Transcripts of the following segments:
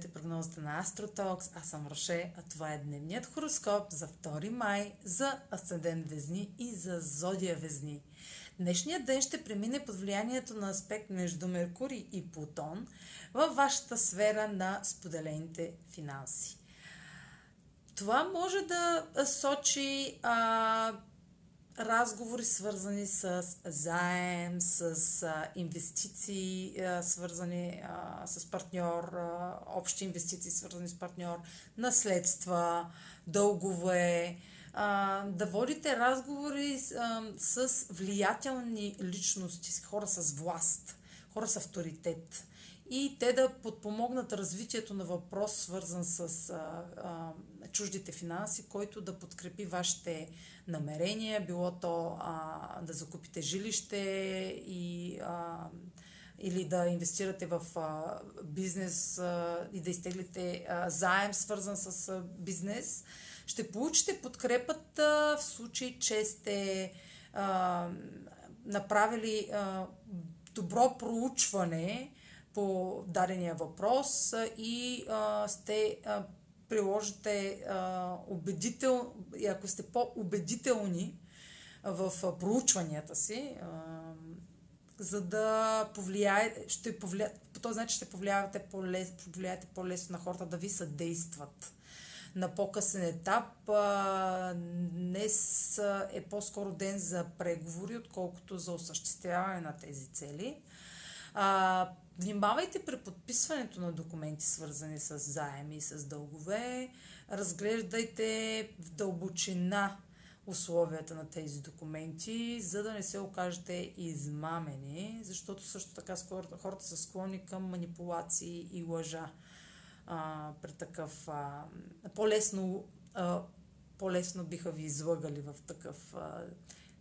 гледате прогнозата на Астротокс. Аз съм Роше, а това е дневният хороскоп за 2 май за Асцендент Везни и за Зодия Везни. Днешният ден ще премине под влиянието на аспект между Меркурий и Плутон във вашата сфера на споделените финанси. Това може да сочи а, разговори свързани с заем, с а, инвестиции, а, свързани а, с партньор, а, общи инвестиции, свързани с партньор, наследства, дългове, а, да водите разговори а, с влиятелни личности, с хора с власт, хора с авторитет и те да подпомогнат развитието на въпрос, свързан с а, а, чуждите финанси, който да подкрепи вашите намерения, било то а, да закупите жилище и а, или да инвестирате в а, бизнес а, и да изтеглите а, заем, свързан с а, бизнес, ще получите подкрепата в случай, че сте а, направили а, добро проучване по дадения въпрос и а, сте а, приложите а, убедител, и ако сте по-убедителни в проучванията си, а, за да повлияете, ще повлияете, по този начин ще повлияете, по-лес, повлияете по-лесно на хората да ви съдействат. На по-късен етап а, днес е по-скоро ден за преговори, отколкото за осъществяване на тези цели. А, Внимавайте при подписването на документи, свързани с заеми и с дългове. Разглеждайте в дълбочина условията на тези документи, за да не се окажете измамени, защото също така хората са склонни към манипулации и лъжа а, при такъв а, по-лесно, а, по-лесно биха ви излъгали в такъв, а,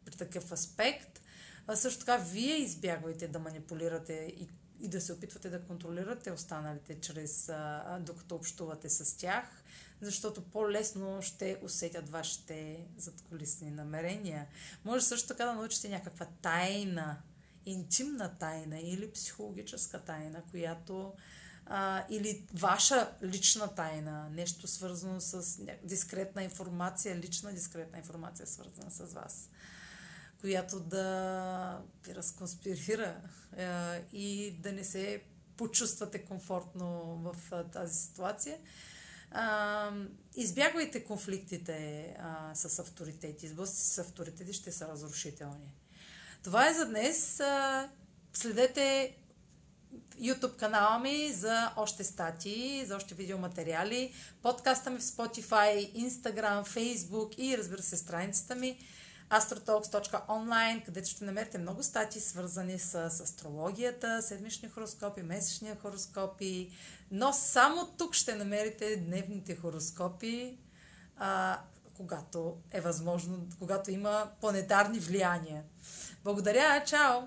при такъв аспект. А също така, вие избягвайте да манипулирате и и да се опитвате да контролирате останалите, чрез, а, докато общувате с тях, защото по-лесно ще усетят вашите задколисни намерения. Може също така да научите някаква тайна, интимна тайна или психологическа тайна, която а, или ваша лична тайна, нещо свързано с дискретна информация, лична дискретна информация, свързана с вас която да ви разконспирира е, и да не се почувствате комфортно в е, тази ситуация. А, избягвайте конфликтите а, с авторитети. Сблъсъци с авторитети ще са разрушителни. Това е за днес. А, следете YouTube канала ми за още статии, за още видеоматериали, подкаста ми в Spotify, Instagram, Facebook и разбира се страницата ми astrotalks.online, където ще намерите много статии, свързани с астрологията, седмични хороскопи, месечни хороскопи, но само тук ще намерите дневните хороскопи, а, когато е възможно, когато има планетарни влияния. Благодаря, чао!